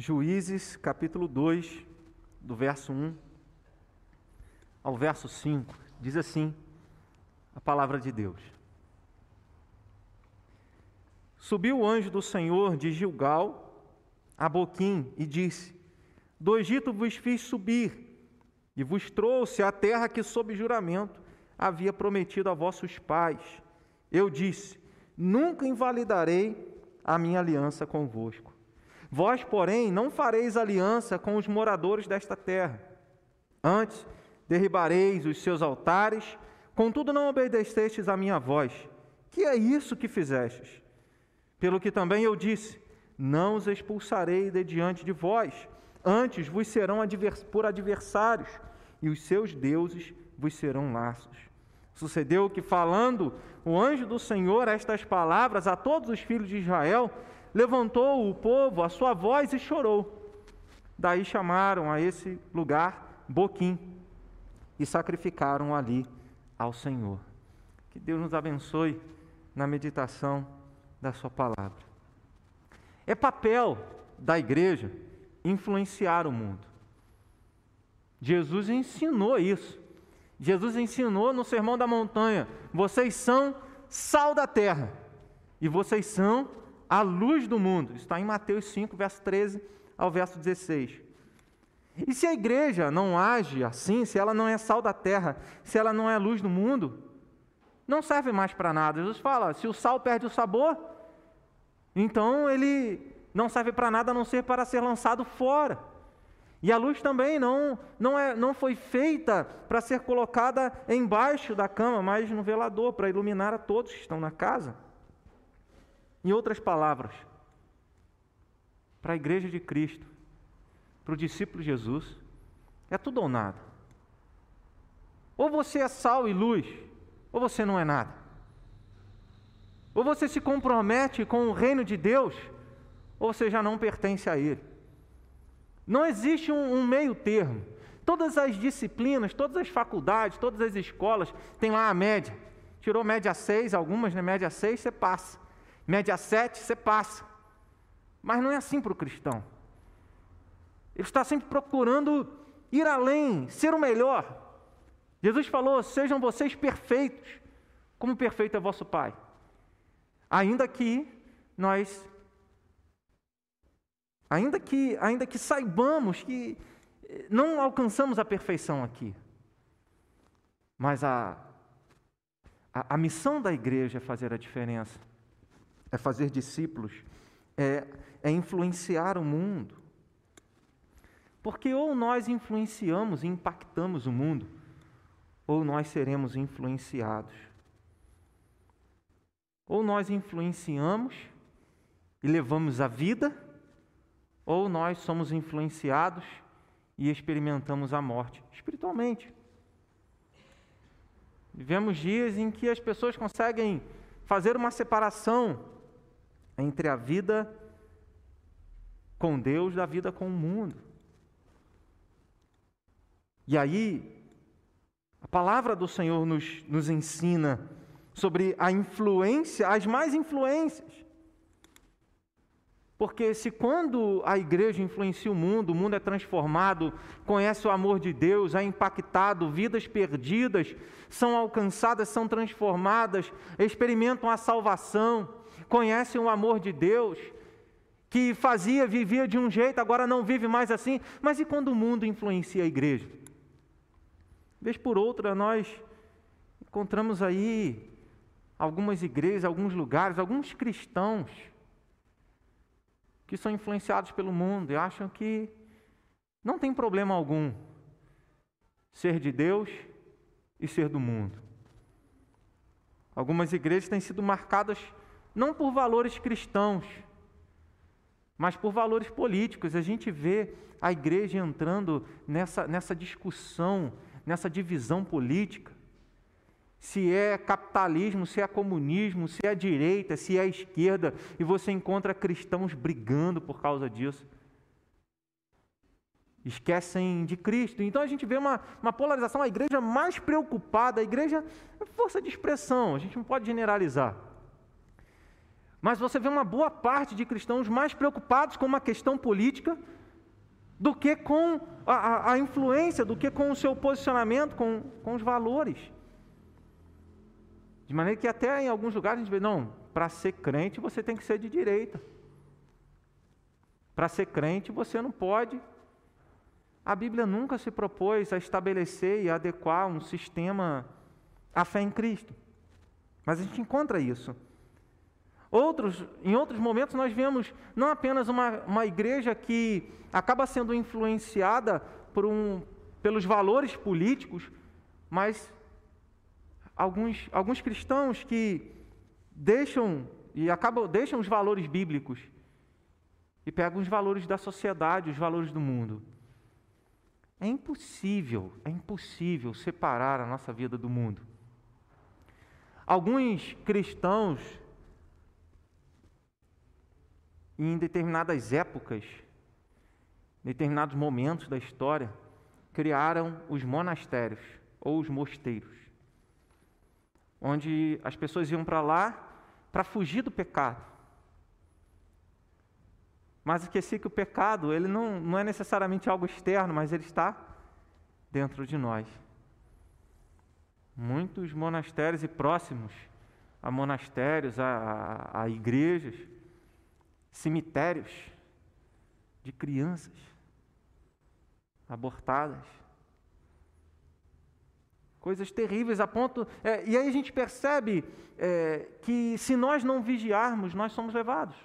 Juízes, capítulo 2, do verso 1 ao verso 5, diz assim a palavra de Deus. Subiu o anjo do Senhor de Gilgal a Boquim e disse: Do Egito vos fiz subir e vos trouxe à terra que, sob juramento, havia prometido a vossos pais. Eu disse: Nunca invalidarei a minha aliança convosco. Vós, porém, não fareis aliança com os moradores desta terra. Antes, derribareis os seus altares, contudo não obedecestes à minha voz. Que é isso que fizestes? Pelo que também eu disse: Não os expulsarei de diante de vós, antes vos serão por adversários, e os seus deuses vos serão laços. Sucedeu que, falando o anjo do Senhor estas palavras a todos os filhos de Israel, levantou o povo a sua voz e chorou. Daí chamaram a esse lugar Boquim e sacrificaram ali ao Senhor. Que Deus nos abençoe na meditação da Sua palavra. É papel da igreja influenciar o mundo. Jesus ensinou isso. Jesus ensinou no Sermão da Montanha: vocês são sal da terra e vocês são a luz do mundo. Está em Mateus 5, verso 13 ao verso 16. E se a igreja não age assim, se ela não é sal da terra, se ela não é luz do mundo, não serve mais para nada. Jesus fala: se o sal perde o sabor, então ele não serve para nada a não ser para ser lançado fora. E a luz também não, não, é, não foi feita para ser colocada embaixo da cama, mas no velador, para iluminar a todos que estão na casa. Em outras palavras, para a igreja de Cristo, para o discípulo Jesus, é tudo ou nada. Ou você é sal e luz, ou você não é nada. Ou você se compromete com o reino de Deus, ou você já não pertence a Ele. Não existe um, um meio termo. Todas as disciplinas, todas as faculdades, todas as escolas têm lá a média. Tirou média 6, algumas, né? Média 6, você passa. Média 7, você passa. Mas não é assim para o cristão. Ele está sempre procurando ir além, ser o melhor. Jesus falou: sejam vocês perfeitos, como perfeito é vosso Pai. Ainda que nós, ainda que, ainda que saibamos que não alcançamos a perfeição aqui, mas a, a, a missão da igreja é fazer a diferença, é fazer discípulos, é, é influenciar o mundo. Porque ou nós influenciamos e impactamos o mundo, ou nós seremos influenciados. Ou nós influenciamos e levamos a vida, ou nós somos influenciados e experimentamos a morte espiritualmente. Vivemos dias em que as pessoas conseguem fazer uma separação entre a vida com Deus da vida com o mundo. E aí, a palavra do Senhor nos, nos ensina sobre a influência, as mais influências. Porque se quando a igreja influencia o mundo, o mundo é transformado, conhece o amor de Deus, é impactado, vidas perdidas são alcançadas, são transformadas, experimentam a salvação, conhecem o amor de Deus, que fazia, vivia de um jeito, agora não vive mais assim. Mas e quando o mundo influencia a igreja? Vez por outra, nós encontramos aí algumas igrejas, alguns lugares, alguns cristãos que são influenciados pelo mundo e acham que não tem problema algum ser de Deus e ser do mundo. Algumas igrejas têm sido marcadas não por valores cristãos, mas por valores políticos. A gente vê a igreja entrando nessa, nessa discussão nessa divisão política, se é capitalismo, se é comunismo, se é direita, se é esquerda, e você encontra cristãos brigando por causa disso. Esquecem de Cristo. Então a gente vê uma, uma polarização, a igreja mais preocupada, a igreja é força de expressão, a gente não pode generalizar. Mas você vê uma boa parte de cristãos mais preocupados com uma questão política do que com a, a, a influência, do que com o seu posicionamento, com, com os valores. De maneira que até em alguns lugares a gente vê, não, para ser crente você tem que ser de direita. Para ser crente você não pode. A Bíblia nunca se propôs a estabelecer e adequar um sistema à fé em Cristo. Mas a gente encontra isso. Outros, em outros momentos nós vemos não apenas uma, uma igreja que acaba sendo influenciada por um, pelos valores políticos, mas alguns, alguns cristãos que deixam e acabam deixam os valores bíblicos e pegam os valores da sociedade, os valores do mundo. É impossível, é impossível separar a nossa vida do mundo. Alguns cristãos em determinadas épocas, determinados momentos da história, criaram os monastérios ou os mosteiros, onde as pessoas iam para lá para fugir do pecado. Mas esqueci que o pecado ele não, não é necessariamente algo externo, mas ele está dentro de nós. Muitos monastérios e próximos a monastérios, a, a, a igrejas, cemitérios de crianças abortadas. Coisas terríveis a ponto. É, e aí a gente percebe é, que se nós não vigiarmos, nós somos levados.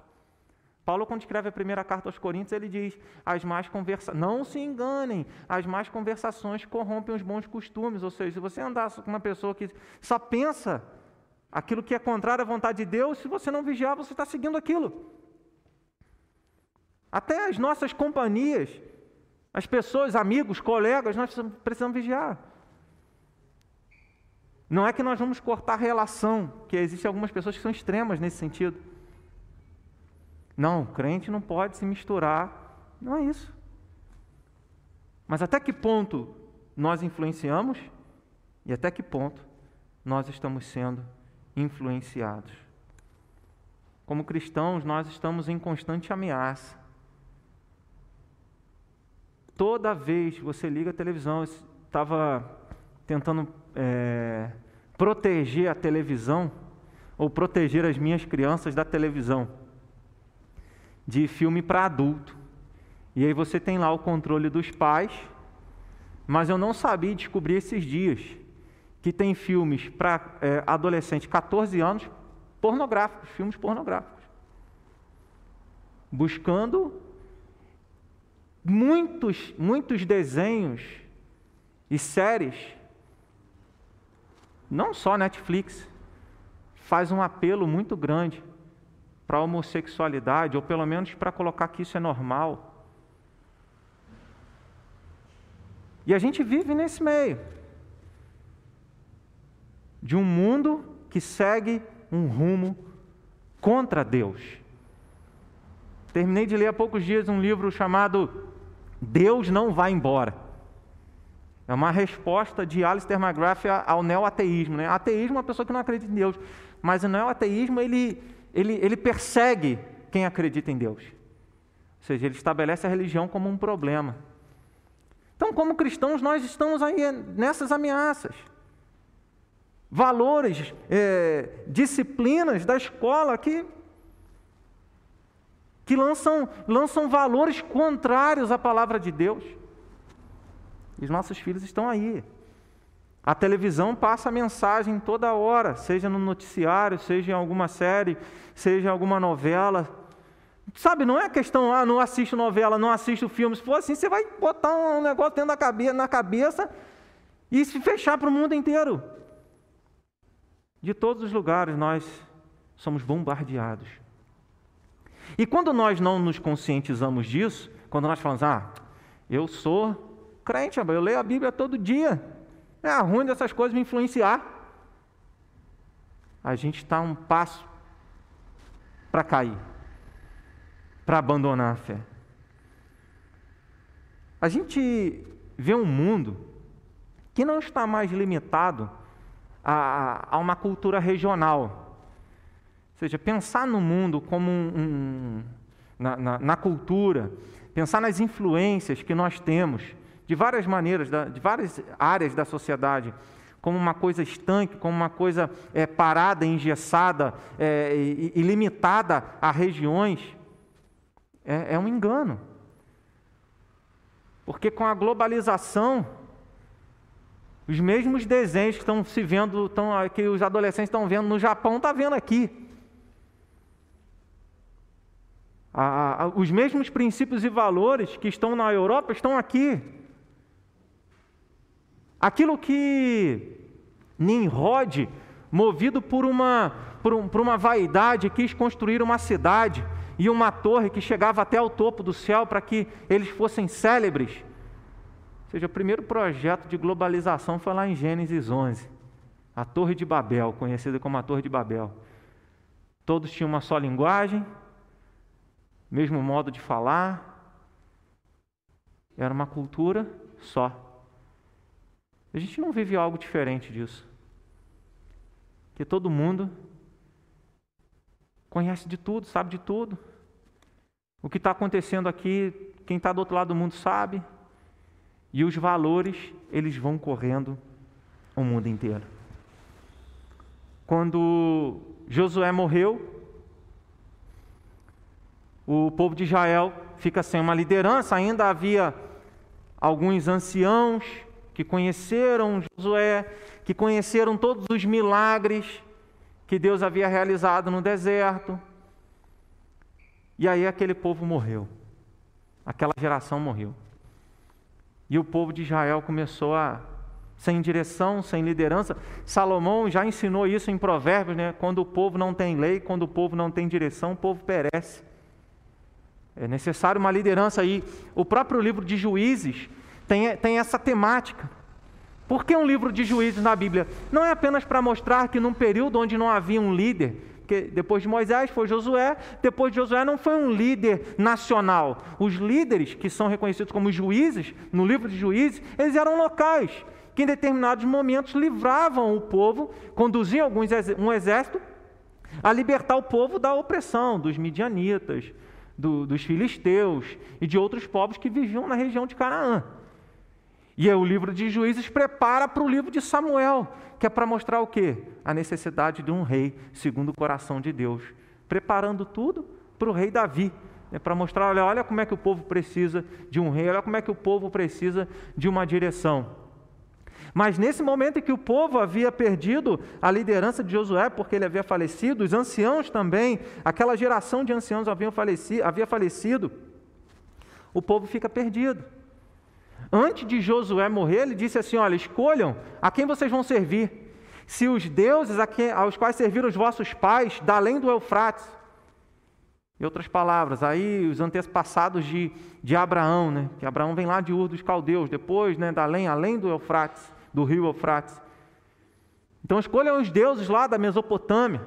Paulo, quando escreve a primeira carta aos Coríntios, ele diz: as más conversa... não se enganem, as más conversações corrompem os bons costumes. Ou seja, se você andar com uma pessoa que só pensa aquilo que é contrário à vontade de Deus, se você não vigiar, você está seguindo aquilo. Até as nossas companhias, as pessoas, amigos, colegas, nós precisamos vigiar. Não é que nós vamos cortar relação, que existem algumas pessoas que são extremas nesse sentido. Não, crente não pode se misturar. Não é isso. Mas até que ponto nós influenciamos e até que ponto nós estamos sendo influenciados? Como cristãos, nós estamos em constante ameaça Toda vez que você liga a televisão, estava tentando é, proteger a televisão, ou proteger as minhas crianças da televisão, de filme para adulto. E aí você tem lá o controle dos pais, mas eu não sabia descobrir esses dias que tem filmes para é, adolescente 14 anos pornográficos, filmes pornográficos. Buscando muitos, muitos desenhos e séries, não só Netflix, faz um apelo muito grande para a homossexualidade, ou pelo menos para colocar que isso é normal. E a gente vive nesse meio de um mundo que segue um rumo contra Deus. Terminei de ler há poucos dias um livro chamado Deus não vai embora. É uma resposta de Alistair McGrath ao neoateísmo. Né? Ateísmo é uma pessoa que não acredita em Deus, mas o neoateísmo ele, ele, ele persegue quem acredita em Deus. Ou seja, ele estabelece a religião como um problema. Então, como cristãos, nós estamos aí nessas ameaças. Valores, é, disciplinas da escola que que lançam, lançam valores contrários à palavra de Deus. E os nossos filhos estão aí. A televisão passa a mensagem toda hora, seja no noticiário, seja em alguma série, seja em alguma novela. Sabe, não é questão, ah, não assisto novela, não assisto filme. Se for assim, você vai botar um negócio dentro da cabeça, na cabeça e se fechar para o mundo inteiro. De todos os lugares nós somos bombardeados. E quando nós não nos conscientizamos disso, quando nós falamos, ah, eu sou crente, eu leio a Bíblia todo dia, é ruim dessas coisas me influenciar. A gente está um passo para cair, para abandonar a fé. A gente vê um mundo que não está mais limitado a, a uma cultura regional. Seja, pensar no mundo como um, um na, na, na, cultura, pensar nas influências que nós temos de várias maneiras, de várias áreas da sociedade, como uma coisa estanque, como uma coisa é, parada, engessada é, e, e, limitada a regiões, é, é um engano. Porque com a globalização, os mesmos desenhos que estão se vendo, estão, que os adolescentes estão vendo no Japão, estão tá vendo aqui. A, a, os mesmos princípios e valores que estão na Europa estão aqui. Aquilo que Nimrod, movido por uma, por, um, por uma vaidade, quis construir uma cidade e uma torre que chegava até o topo do céu para que eles fossem célebres. Ou seja, o primeiro projeto de globalização foi lá em Gênesis 11, a Torre de Babel, conhecida como a Torre de Babel. Todos tinham uma só linguagem, mesmo modo de falar, era uma cultura só. A gente não vive algo diferente disso. Que todo mundo conhece de tudo, sabe de tudo. O que está acontecendo aqui, quem está do outro lado do mundo sabe. E os valores, eles vão correndo o mundo inteiro. Quando Josué morreu, o povo de Israel fica sem uma liderança, ainda havia alguns anciãos que conheceram Josué, que conheceram todos os milagres que Deus havia realizado no deserto. E aí aquele povo morreu, aquela geração morreu. E o povo de Israel começou a, sem direção, sem liderança. Salomão já ensinou isso em Provérbios, né? Quando o povo não tem lei, quando o povo não tem direção, o povo perece. É necessário uma liderança aí. O próprio livro de Juízes tem, tem essa temática. Por que um livro de juízes na Bíblia? Não é apenas para mostrar que num período onde não havia um líder, porque depois de Moisés foi Josué, depois de Josué não foi um líder nacional. Os líderes, que são reconhecidos como juízes, no livro de juízes, eles eram locais, que em determinados momentos livravam o povo, conduziam alguns, um exército a libertar o povo da opressão dos midianitas, do, dos filisteus e de outros povos que viviam na região de Canaã. E o livro de Juízes prepara para o livro de Samuel, que é para mostrar o quê? A necessidade de um rei segundo o coração de Deus, preparando tudo para o rei Davi, é para mostrar, olha, olha como é que o povo precisa de um rei, olha como é que o povo precisa de uma direção. Mas nesse momento em que o povo havia perdido a liderança de Josué, porque ele havia falecido, os anciãos também, aquela geração de anciãos havia falecido, havia falecido o povo fica perdido. Antes de Josué morrer, ele disse assim: Olha, escolham a quem vocês vão servir. Se os deuses aos quais serviram os vossos pais, da além do Eufrates. Em outras palavras, aí os antepassados de, de Abraão, né? que Abraão vem lá de Ur dos Caldeus, depois, né, da além, além do Eufrates do rio Eufrates. Então escolham os deuses lá da Mesopotâmia,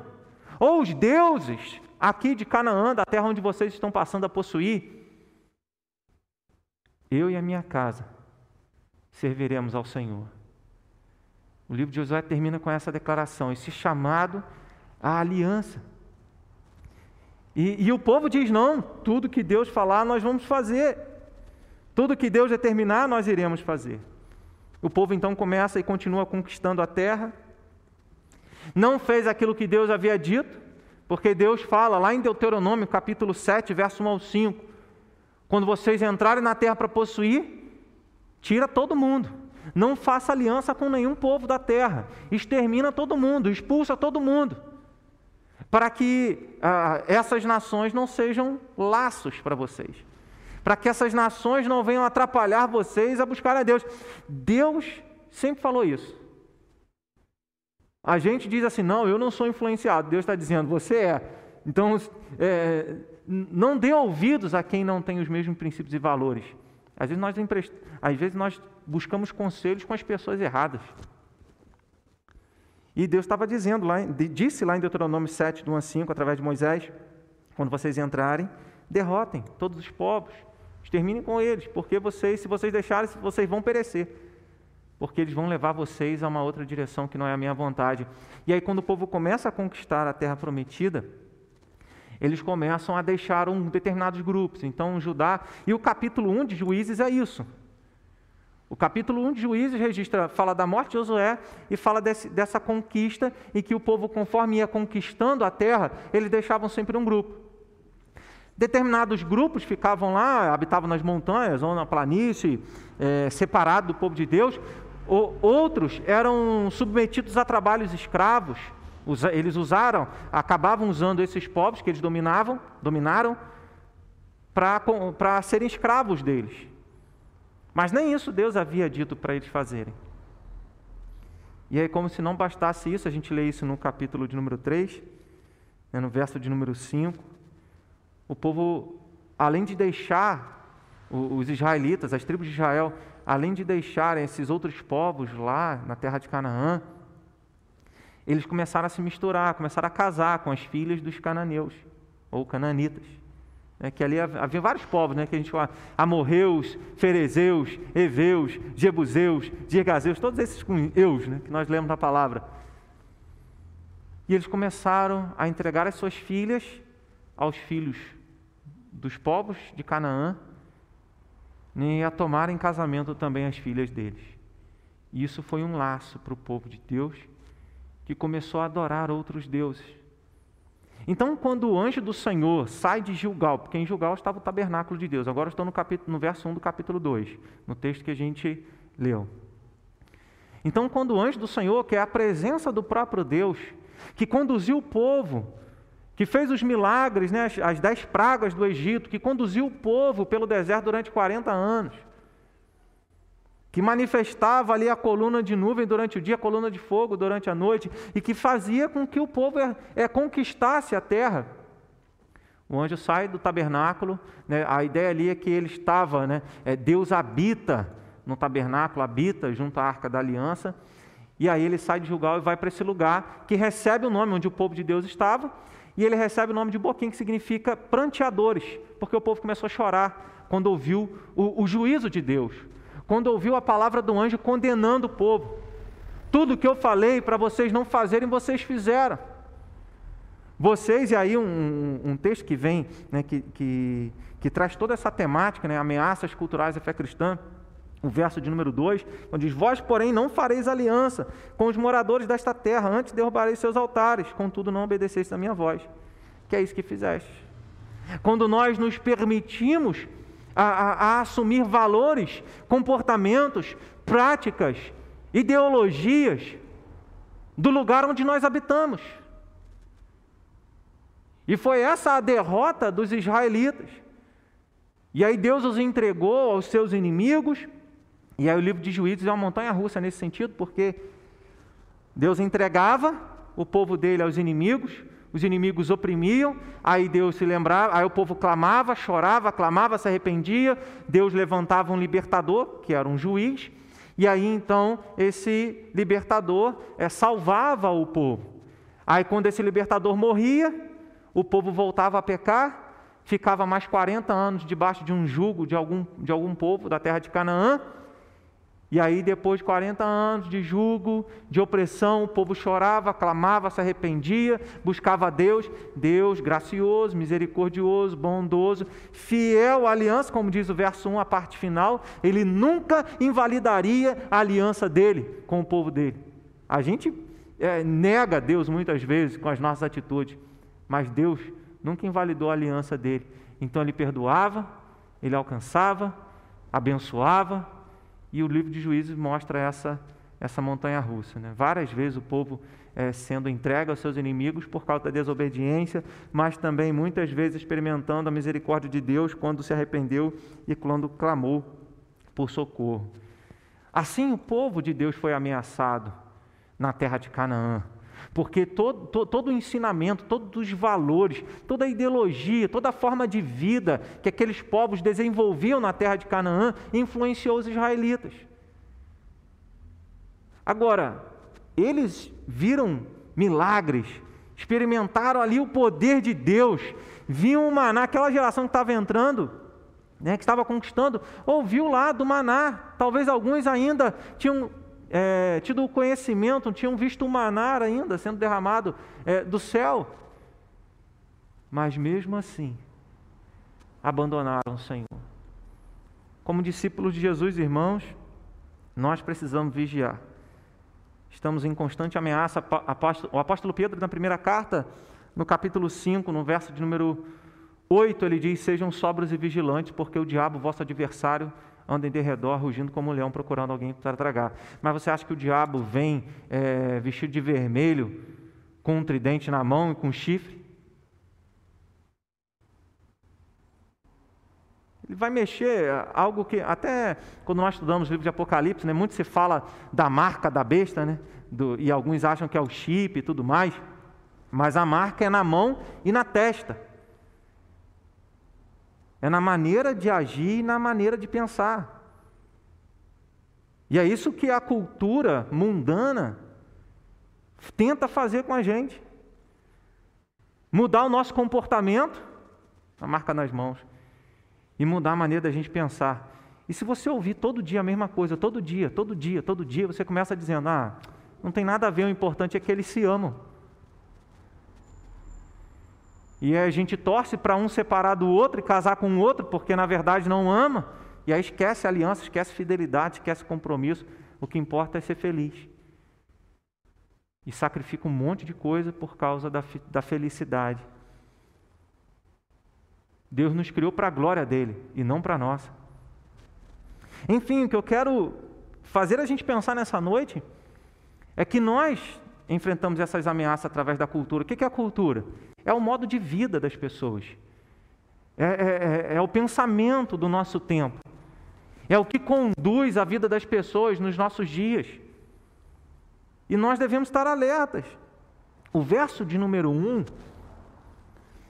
ou os deuses aqui de Canaã, da terra onde vocês estão passando a possuir. Eu e a minha casa serviremos ao Senhor. O livro de Josué termina com essa declaração, esse chamado à aliança. E, e, o povo diz: não, tudo que Deus falar, nós vamos fazer. Tudo que Deus determinar, nós iremos fazer. O povo então começa e continua conquistando a terra. Não fez aquilo que Deus havia dito, porque Deus fala lá em Deuteronômio, capítulo 7, verso 1 ao 5: quando vocês entrarem na terra para possuir, tira todo mundo. Não faça aliança com nenhum povo da terra. Extermina todo mundo, expulsa todo mundo. Para que ah, essas nações não sejam laços para vocês para que essas nações não venham atrapalhar vocês a buscar a Deus. Deus sempre falou isso. A gente diz assim: não, eu não sou influenciado. Deus está dizendo, você é. Então, é, não dê ouvidos a quem não tem os mesmos princípios e valores. Às vezes, nós emprest... Às vezes nós buscamos conselhos com as pessoas erradas. E Deus estava dizendo lá, disse lá em Deuteronômio 7, do 1 a 5, através de Moisés, quando vocês entrarem, derrotem todos os povos, Exterminem com eles, porque vocês, se vocês deixarem, vocês vão perecer. Porque eles vão levar vocês a uma outra direção que não é a minha vontade. E aí, quando o povo começa a conquistar a terra prometida, eles começam a deixar um determinados grupos. Então, Judá. E o capítulo 1 de Juízes é isso. O capítulo 1 de Juízes registra, fala da morte de Josué e fala desse, dessa conquista em que o povo, conforme ia conquistando a terra, eles deixavam sempre um grupo. Determinados grupos ficavam lá, habitavam nas montanhas ou na planície, é, separado do povo de Deus. O, outros eram submetidos a trabalhos escravos. Eles usaram, acabavam usando esses povos que eles dominavam, dominaram, para serem escravos deles. Mas nem isso Deus havia dito para eles fazerem. E aí, como se não bastasse isso, a gente lê isso no capítulo de número 3, né, no verso de número 5. O povo, além de deixar os israelitas, as tribos de Israel, além de deixarem esses outros povos lá na terra de Canaã, eles começaram a se misturar, começaram a casar com as filhas dos cananeus, ou cananitas. É, que ali havia vários povos, né, que a gente fala, amorreus, ferezeus, heveus, jebuseus, dirgazeus, todos esses com eus, né, que nós lemos na palavra. E eles começaram a entregar as suas filhas aos filhos dos povos de Canaã e a tomar em casamento também as filhas deles. E isso foi um laço para o povo de Deus que começou a adorar outros deuses. Então, quando o anjo do Senhor sai de Gilgal, porque em Gilgal estava o tabernáculo de Deus, agora estou no, capítulo, no verso 1 do capítulo 2, no texto que a gente leu. Então, quando o anjo do Senhor, que é a presença do próprio Deus, que conduziu o povo, que fez os milagres, né, as, dez pragas do Egito, que conduziu o povo pelo deserto durante 40 anos, que manifestava ali a coluna de nuvem durante o dia, a coluna de fogo durante a noite, e que fazia com que o povo é, é conquistasse a terra. O anjo sai do tabernáculo, né, a ideia ali é que ele estava, né, é, Deus habita no tabernáculo, habita junto à arca da aliança, e aí ele sai de Gilgal e vai para esse lugar que recebe o nome onde o povo de Deus estava, e ele recebe o nome de Boquim, que significa pranteadores, porque o povo começou a chorar quando ouviu o, o juízo de Deus quando ouviu a palavra do anjo condenando o povo. Tudo que eu falei para vocês não fazerem, vocês fizeram. Vocês, e aí um, um texto que vem, né, que, que, que, traz toda essa temática, né, ameaças culturais da fé cristã, o verso de número 2, onde diz: Vós, porém, não fareis aliança com os moradores desta terra, antes derrubareis seus altares, contudo não obedeceis a minha voz. Que é isso que fizeste. Quando nós nos permitimos a, a, a assumir valores, comportamentos, práticas, ideologias do lugar onde nós habitamos. E foi essa a derrota dos israelitas. E aí Deus os entregou aos seus inimigos. E aí o livro de Juízes é uma montanha russa nesse sentido, porque Deus entregava o povo dele aos inimigos, os inimigos oprimiam, aí Deus se lembrava, aí o povo clamava, chorava, clamava, se arrependia, Deus levantava um libertador, que era um juiz, e aí então esse libertador é, salvava o povo. Aí quando esse libertador morria, o povo voltava a pecar, ficava mais 40 anos debaixo de um jugo de algum, de algum povo da terra de Canaã, e aí, depois de 40 anos de jugo, de opressão, o povo chorava, clamava, se arrependia, buscava a Deus, Deus gracioso, misericordioso, bondoso, fiel à aliança, como diz o verso 1, a parte final, ele nunca invalidaria a aliança dele com o povo dele. A gente é, nega Deus muitas vezes com as nossas atitudes, mas Deus nunca invalidou a aliança dele. Então ele perdoava, ele alcançava, abençoava, e o livro de Juízes mostra essa, essa montanha russa. Né? Várias vezes o povo é, sendo entregue aos seus inimigos por causa da desobediência, mas também muitas vezes experimentando a misericórdia de Deus quando se arrependeu e quando clamou por socorro. Assim o povo de Deus foi ameaçado na terra de Canaã porque todo, todo, todo, o ensinamento, todos os valores, toda a ideologia, toda a forma de vida que aqueles povos desenvolviam na terra de Canaã influenciou os israelitas. Agora, eles viram milagres, experimentaram ali o poder de Deus, viam o maná, aquela geração que estava entrando, né, que estava conquistando, ouviu lá do maná. Talvez alguns ainda tinham é, tido o conhecimento, tinham visto o manar ainda sendo derramado é, do céu. mas mesmo assim abandonaram o Senhor. Como discípulos de Jesus, irmãos, nós precisamos vigiar. Estamos em constante ameaça. O apóstolo Pedro, na primeira carta, no capítulo 5, no verso de número 8, ele diz: Sejam sóbrios e vigilantes, porque o diabo, vosso adversário, anda em derredor, rugindo como um leão, procurando alguém para tragar. Mas você acha que o diabo vem é, vestido de vermelho, com um tridente na mão e com um chifre? Ele vai mexer algo que, até quando nós estudamos o livro de Apocalipse, né, muito se fala da marca da besta, né, do, e alguns acham que é o chip e tudo mais, mas a marca é na mão e na testa. É na maneira de agir e na maneira de pensar. E é isso que a cultura mundana tenta fazer com a gente. Mudar o nosso comportamento, a marca nas mãos, e mudar a maneira da gente pensar. E se você ouvir todo dia a mesma coisa, todo dia, todo dia, todo dia, você começa dizendo: ah, não tem nada a ver, o importante é que eles se amam. E a gente torce para um separar do outro e casar com o outro, porque na verdade não ama, e aí esquece aliança, esquece fidelidade, esquece compromisso. O que importa é ser feliz. E sacrifica um monte de coisa por causa da, da felicidade. Deus nos criou para a glória dele e não para a nossa. Enfim, o que eu quero fazer a gente pensar nessa noite é que nós enfrentamos essas ameaças através da cultura. O que é a cultura? É o modo de vida das pessoas, é, é, é, é o pensamento do nosso tempo, é o que conduz a vida das pessoas nos nossos dias. E nós devemos estar alertas. O verso de número 1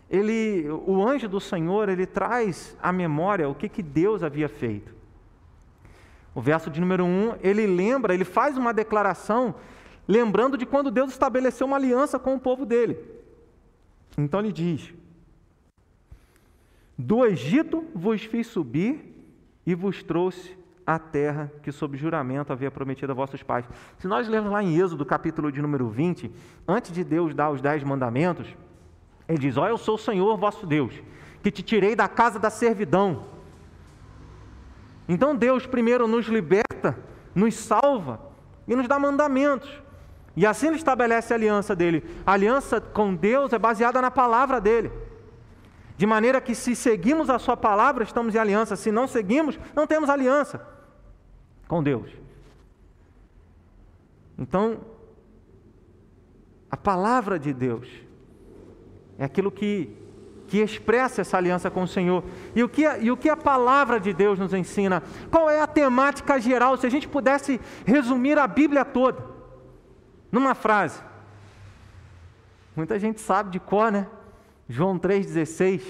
ele, o anjo do Senhor, ele traz à memória o que, que Deus havia feito. O verso de número 1, ele lembra, ele faz uma declaração, lembrando de quando Deus estabeleceu uma aliança com o povo dele. Então ele diz: Do Egito vos fiz subir e vos trouxe a terra que sob juramento havia prometido a vossos pais. Se nós lermos lá em Êxodo, capítulo de número 20, antes de Deus dar os dez mandamentos, ele diz: Ó, eu sou o Senhor vosso Deus, que te tirei da casa da servidão. Então Deus primeiro nos liberta, nos salva e nos dá mandamentos. E assim ele estabelece a aliança dele. A aliança com Deus é baseada na palavra dele. De maneira que se seguimos a sua palavra, estamos em aliança. Se não seguimos, não temos aliança com Deus. Então, a palavra de Deus é aquilo que, que expressa essa aliança com o Senhor. E o, que, e o que a palavra de Deus nos ensina? Qual é a temática geral? Se a gente pudesse resumir a Bíblia toda numa frase. Muita gente sabe de cor, né? João 3,16.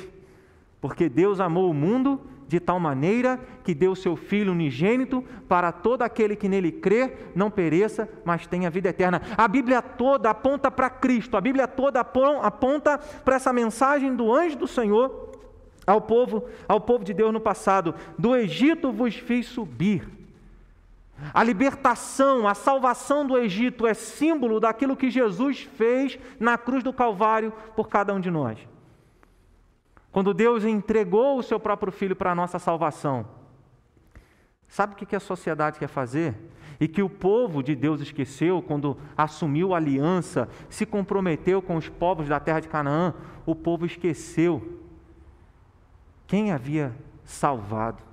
Porque Deus amou o mundo de tal maneira que deu seu Filho unigênito para todo aquele que nele crê, não pereça, mas tenha vida eterna. A Bíblia toda aponta para Cristo, a Bíblia toda aponta para essa mensagem do anjo do Senhor ao povo, ao povo de Deus no passado. Do Egito vos fiz subir. A libertação, a salvação do Egito é símbolo daquilo que Jesus fez na cruz do Calvário por cada um de nós. Quando Deus entregou o seu próprio filho para a nossa salvação, sabe o que a sociedade quer fazer? E que o povo de Deus esqueceu quando assumiu a aliança, se comprometeu com os povos da terra de Canaã, o povo esqueceu quem havia salvado.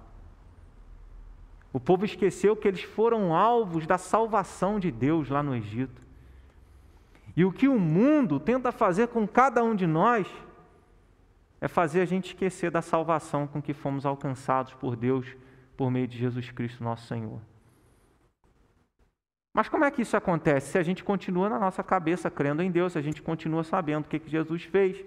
O povo esqueceu que eles foram alvos da salvação de Deus lá no Egito. E o que o mundo tenta fazer com cada um de nós é fazer a gente esquecer da salvação com que fomos alcançados por Deus por meio de Jesus Cristo, nosso Senhor. Mas como é que isso acontece? Se a gente continua na nossa cabeça crendo em Deus, se a gente continua sabendo o que, que Jesus fez.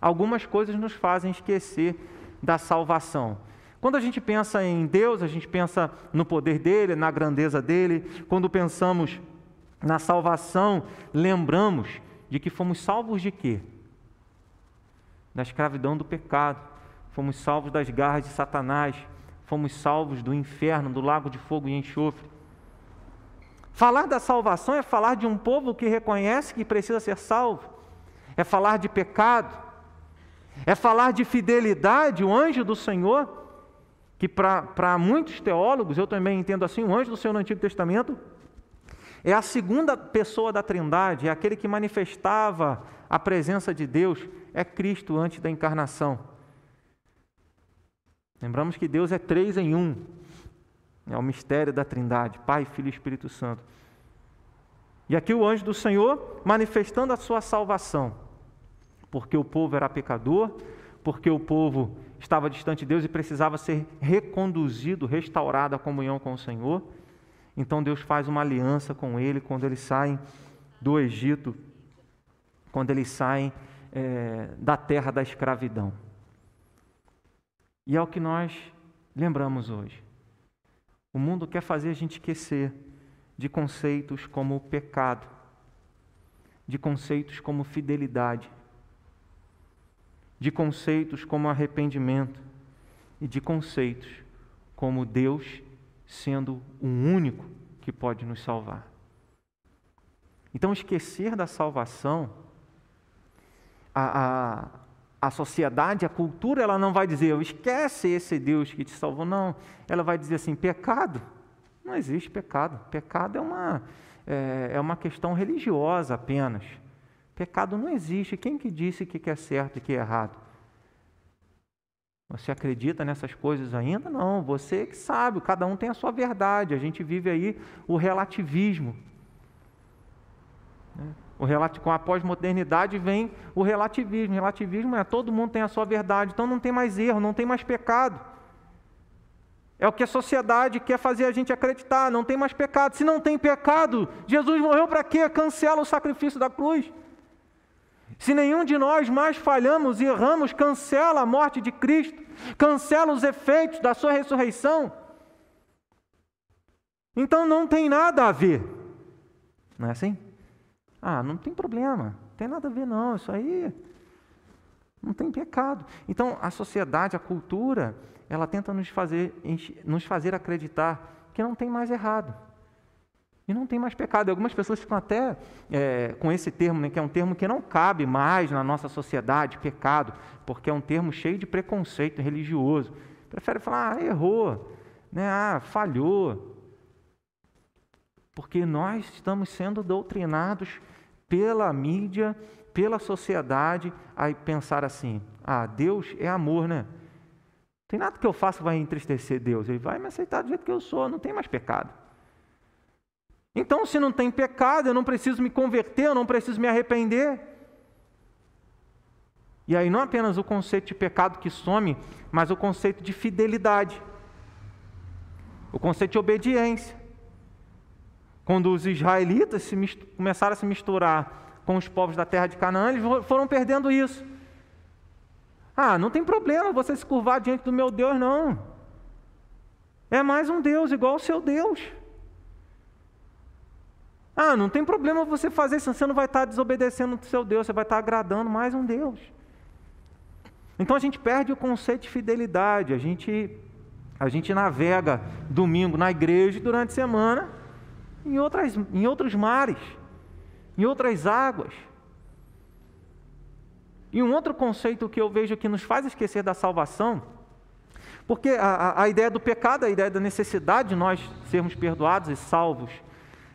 Algumas coisas nos fazem esquecer da salvação. Quando a gente pensa em Deus, a gente pensa no poder dele, na grandeza dele. Quando pensamos na salvação, lembramos de que fomos salvos de quê? da escravidão do pecado, fomos salvos das garras de Satanás, fomos salvos do inferno, do lago de fogo e enxofre. Falar da salvação é falar de um povo que reconhece que precisa ser salvo, é falar de pecado, É falar de fidelidade, o anjo do Senhor, que para muitos teólogos, eu também entendo assim, o anjo do Senhor no Antigo Testamento, é a segunda pessoa da Trindade, é aquele que manifestava a presença de Deus, é Cristo antes da encarnação. Lembramos que Deus é três em um, é o mistério da Trindade, Pai, Filho e Espírito Santo. E aqui o anjo do Senhor manifestando a sua salvação, porque o povo era pecador, porque o povo estava distante de Deus e precisava ser reconduzido, restaurado à comunhão com o Senhor. Então Deus faz uma aliança com ele quando eles saem do Egito, quando eles saem é, da terra da escravidão. E é o que nós lembramos hoje. O mundo quer fazer a gente esquecer de conceitos como pecado, de conceitos como fidelidade, de conceitos como arrependimento e de conceitos como Deus sendo o único que pode nos salvar. Então, esquecer da salvação, a, a, a sociedade, a cultura, ela não vai dizer, esquece esse Deus que te salvou, não. Ela vai dizer assim: pecado. Não existe pecado. Pecado é uma, é, é uma questão religiosa apenas. Pecado não existe. Quem que disse que é certo e que é errado? Você acredita nessas coisas ainda? Não, você que sabe, cada um tem a sua verdade. A gente vive aí o relativismo. Né? O relati com a pós-modernidade vem o relativismo. O relativismo é todo mundo tem a sua verdade, então não tem mais erro, não tem mais pecado. É o que a sociedade quer fazer a gente acreditar, não tem mais pecado. Se não tem pecado, Jesus morreu para quê? Cancela o sacrifício da cruz. Se nenhum de nós mais falhamos e erramos, cancela a morte de Cristo, cancela os efeitos da sua ressurreição. Então não tem nada a ver. Não é assim? Ah, não tem problema, não tem nada a ver não, isso aí não tem pecado. Então a sociedade, a cultura, ela tenta nos fazer, nos fazer acreditar que não tem mais errado. E não tem mais pecado. E algumas pessoas ficam até é, com esse termo, né, que é um termo que não cabe mais na nossa sociedade, pecado, porque é um termo cheio de preconceito religioso. Prefere falar, ah, errou, né, ah, falhou. Porque nós estamos sendo doutrinados pela mídia, pela sociedade, a pensar assim: ah, Deus é amor, né? Tem nada que eu faça que vai entristecer Deus. Ele vai me aceitar do jeito que eu sou, não tem mais pecado. Então, se não tem pecado, eu não preciso me converter, eu não preciso me arrepender. E aí, não apenas o conceito de pecado que some, mas o conceito de fidelidade, o conceito de obediência. Quando os israelitas começaram a se misturar com os povos da terra de Canaã, eles foram perdendo isso. Ah, não tem problema você se curvar diante do meu Deus, não. É mais um Deus igual ao seu Deus. Ah, não tem problema você fazer isso, você não vai estar desobedecendo o seu Deus, você vai estar agradando mais um Deus. Então a gente perde o conceito de fidelidade, a gente, a gente navega domingo na igreja e durante a semana em, outras, em outros mares, em outras águas. E um outro conceito que eu vejo que nos faz esquecer da salvação, porque a, a ideia do pecado, a ideia da necessidade de nós sermos perdoados e salvos,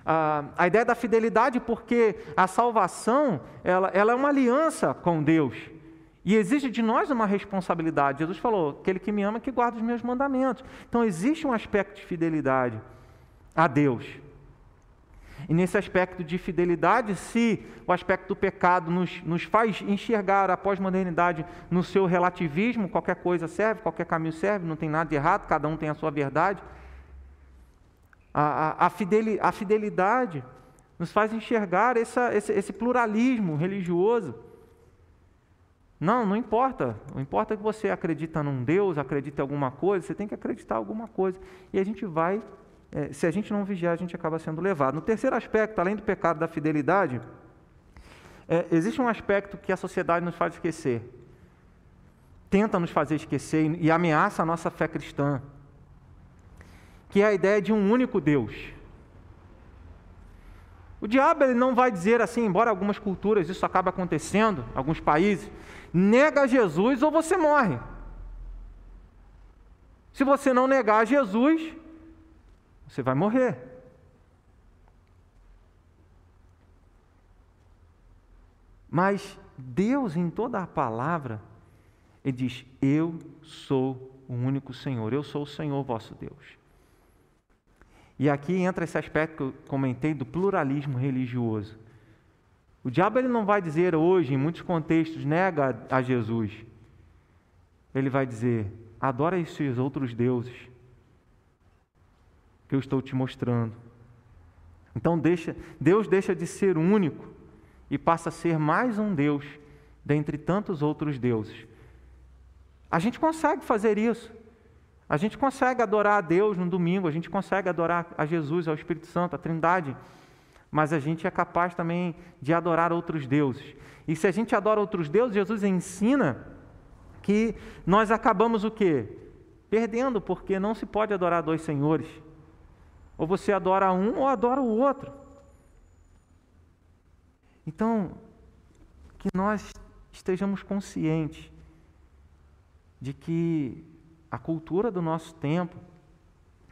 a, a ideia da fidelidade, porque a salvação ela, ela é uma aliança com Deus e exige de nós uma responsabilidade. Jesus falou: aquele que me ama, que guarda os meus mandamentos. Então existe um aspecto de fidelidade a Deus. E nesse aspecto de fidelidade, se o aspecto do pecado nos, nos faz enxergar a pós-modernidade no seu relativismo, qualquer coisa serve, qualquer caminho serve, não tem nada de errado, cada um tem a sua verdade. A, a, a fidelidade nos faz enxergar essa, esse, esse pluralismo religioso. Não, não importa. Não importa que você acredita num Deus, acredita em alguma coisa, você tem que acreditar em alguma coisa. E a gente vai é, se a gente não vigiar, a gente acaba sendo levado. No terceiro aspecto, além do pecado da fidelidade, é, existe um aspecto que a sociedade nos faz esquecer, tenta nos fazer esquecer e ameaça a nossa fé cristã, que é a ideia de um único Deus. O diabo ele não vai dizer assim, embora algumas culturas isso acabe acontecendo, alguns países, nega Jesus ou você morre. Se você não negar Jesus, você vai morrer. Mas Deus, em toda a palavra, Ele diz: Eu sou o único Senhor, eu sou o Senhor vosso Deus. E aqui entra esse aspecto que eu comentei do pluralismo religioso. O diabo ele não vai dizer hoje, em muitos contextos, nega a Jesus. Ele vai dizer: adora esses outros deuses que eu estou te mostrando. Então deixa, Deus deixa de ser único e passa a ser mais um Deus dentre tantos outros deuses. A gente consegue fazer isso. A gente consegue adorar a Deus no domingo, a gente consegue adorar a Jesus, ao Espírito Santo, a Trindade, mas a gente é capaz também de adorar outros deuses. E se a gente adora outros deuses, Jesus ensina que nós acabamos o quê? Perdendo, porque não se pode adorar dois senhores. Ou você adora um ou adora o outro. Então, que nós estejamos conscientes de que a cultura do nosso tempo,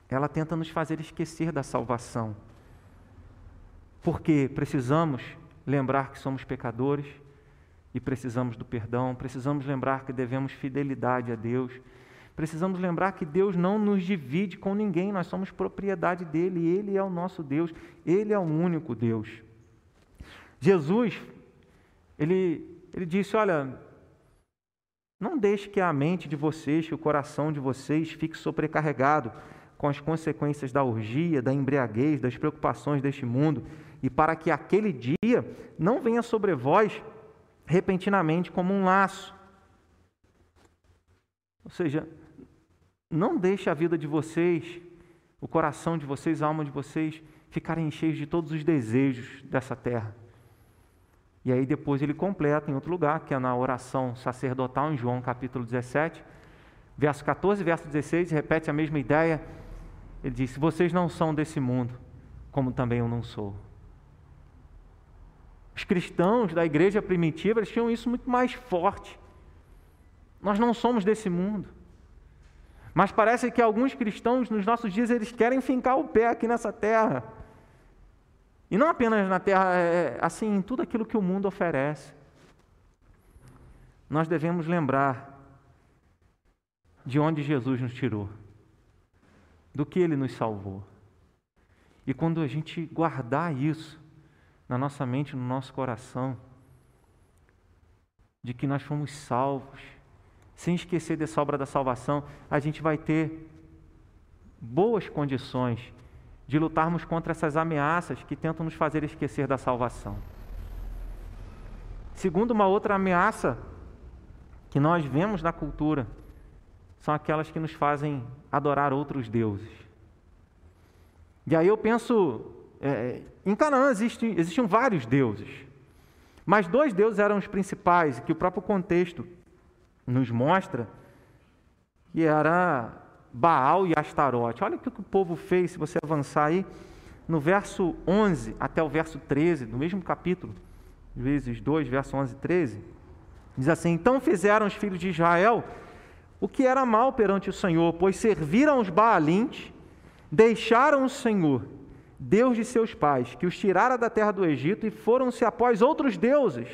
ela tenta nos fazer esquecer da salvação. Porque precisamos lembrar que somos pecadores e precisamos do perdão, precisamos lembrar que devemos fidelidade a Deus, precisamos lembrar que Deus não nos divide com ninguém, nós somos propriedade dele, ele é o nosso Deus, ele é o único Deus. Jesus, ele, ele disse: Olha, não deixe que a mente de vocês, que o coração de vocês fique sobrecarregado com as consequências da orgia, da embriaguez, das preocupações deste mundo, e para que aquele dia não venha sobre vós repentinamente como um laço. Ou seja, não deixe a vida de vocês, o coração de vocês, a alma de vocês ficarem cheios de todos os desejos dessa terra. E aí depois ele completa em outro lugar, que é na oração sacerdotal, em João capítulo 17, verso 14, verso 16, repete a mesma ideia. Ele diz: Vocês não são desse mundo, como também eu não sou. Os cristãos da igreja primitiva, eles tinham isso muito mais forte. Nós não somos desse mundo. Mas parece que alguns cristãos nos nossos dias eles querem fincar o pé aqui nessa terra. E não apenas na terra, é, é, assim, em tudo aquilo que o mundo oferece. Nós devemos lembrar de onde Jesus nos tirou, do que ele nos salvou. E quando a gente guardar isso na nossa mente, no nosso coração, de que nós fomos salvos, sem esquecer dessa obra da salvação, a gente vai ter boas condições de lutarmos contra essas ameaças que tentam nos fazer esquecer da salvação. Segundo, uma outra ameaça que nós vemos na cultura são aquelas que nos fazem adorar outros deuses. E aí eu penso, é, em Canaã existem, vários deuses, mas dois deuses eram os principais, que o próprio contexto nos mostra, que era Baal e Astarote. Olha o que o povo fez, se você avançar aí, no verso 11 até o verso 13, no mesmo capítulo, vezes 2, verso 11 e 13, diz assim: Então fizeram os filhos de Israel o que era mal perante o Senhor, pois serviram os Baalins, deixaram o Senhor, Deus de seus pais, que os tirara da terra do Egito, e foram-se após outros deuses,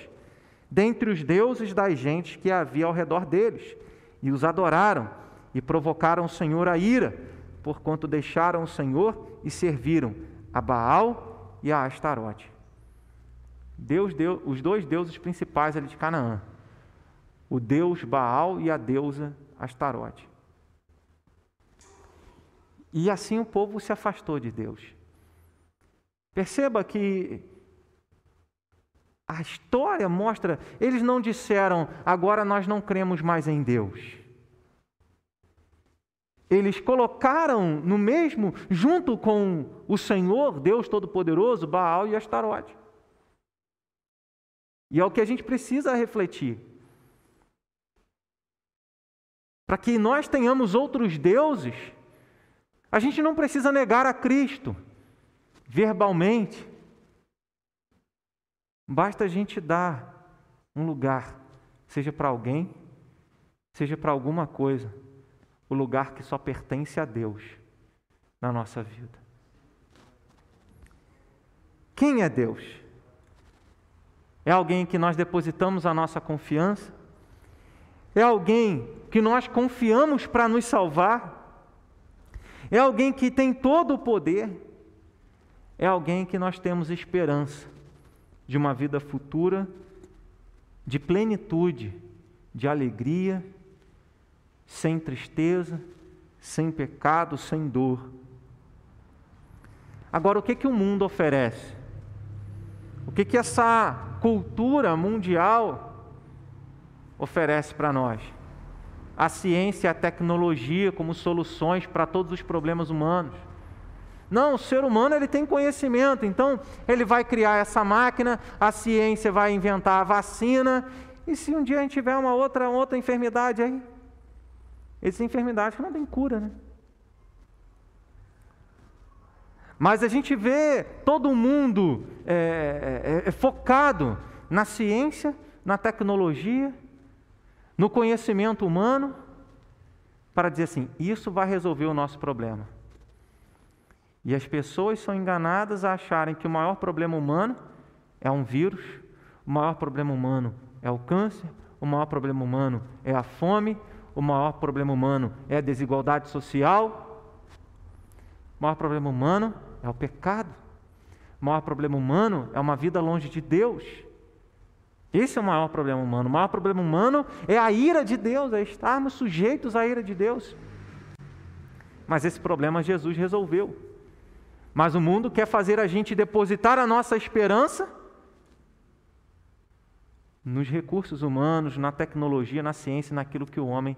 dentre os deuses das gentes que havia ao redor deles, e os adoraram e provocaram o Senhor a ira, porquanto deixaram o Senhor e serviram a Baal e a Astarote. Deus deu os dois deuses principais ali de Canaã, o deus Baal e a deusa Astarote. E assim o povo se afastou de Deus. Perceba que a história mostra, eles não disseram, agora nós não cremos mais em Deus eles colocaram no mesmo, junto com o Senhor, Deus Todo-Poderoso, Baal e Astarote. E é o que a gente precisa refletir. Para que nós tenhamos outros deuses, a gente não precisa negar a Cristo verbalmente. Basta a gente dar um lugar seja para alguém, seja para alguma coisa, o lugar que só pertence a Deus na nossa vida. Quem é Deus? É alguém que nós depositamos a nossa confiança? É alguém que nós confiamos para nos salvar? É alguém que tem todo o poder? É alguém que nós temos esperança de uma vida futura, de plenitude, de alegria, sem tristeza, sem pecado, sem dor. Agora, o que, que o mundo oferece? O que, que essa cultura mundial oferece para nós. A ciência e a tecnologia como soluções para todos os problemas humanos. Não, o ser humano ele tem conhecimento, então ele vai criar essa máquina, a ciência vai inventar a vacina, e se um dia a gente tiver uma outra, outra enfermidade aí, essas enfermidades que não tem cura, né? Mas a gente vê todo mundo é, é, é focado na ciência, na tecnologia, no conhecimento humano para dizer assim: isso vai resolver o nosso problema. E as pessoas são enganadas a acharem que o maior problema humano é um vírus, o maior problema humano é o câncer, o maior problema humano é a fome, o maior problema humano é a desigualdade social, o maior problema humano é o pecado, o maior problema humano é uma vida longe de Deus. Esse é o maior problema humano. O maior problema humano é a ira de Deus, é estarmos sujeitos à ira de Deus. Mas esse problema Jesus resolveu. Mas o mundo quer fazer a gente depositar a nossa esperança nos recursos humanos, na tecnologia, na ciência, naquilo que o homem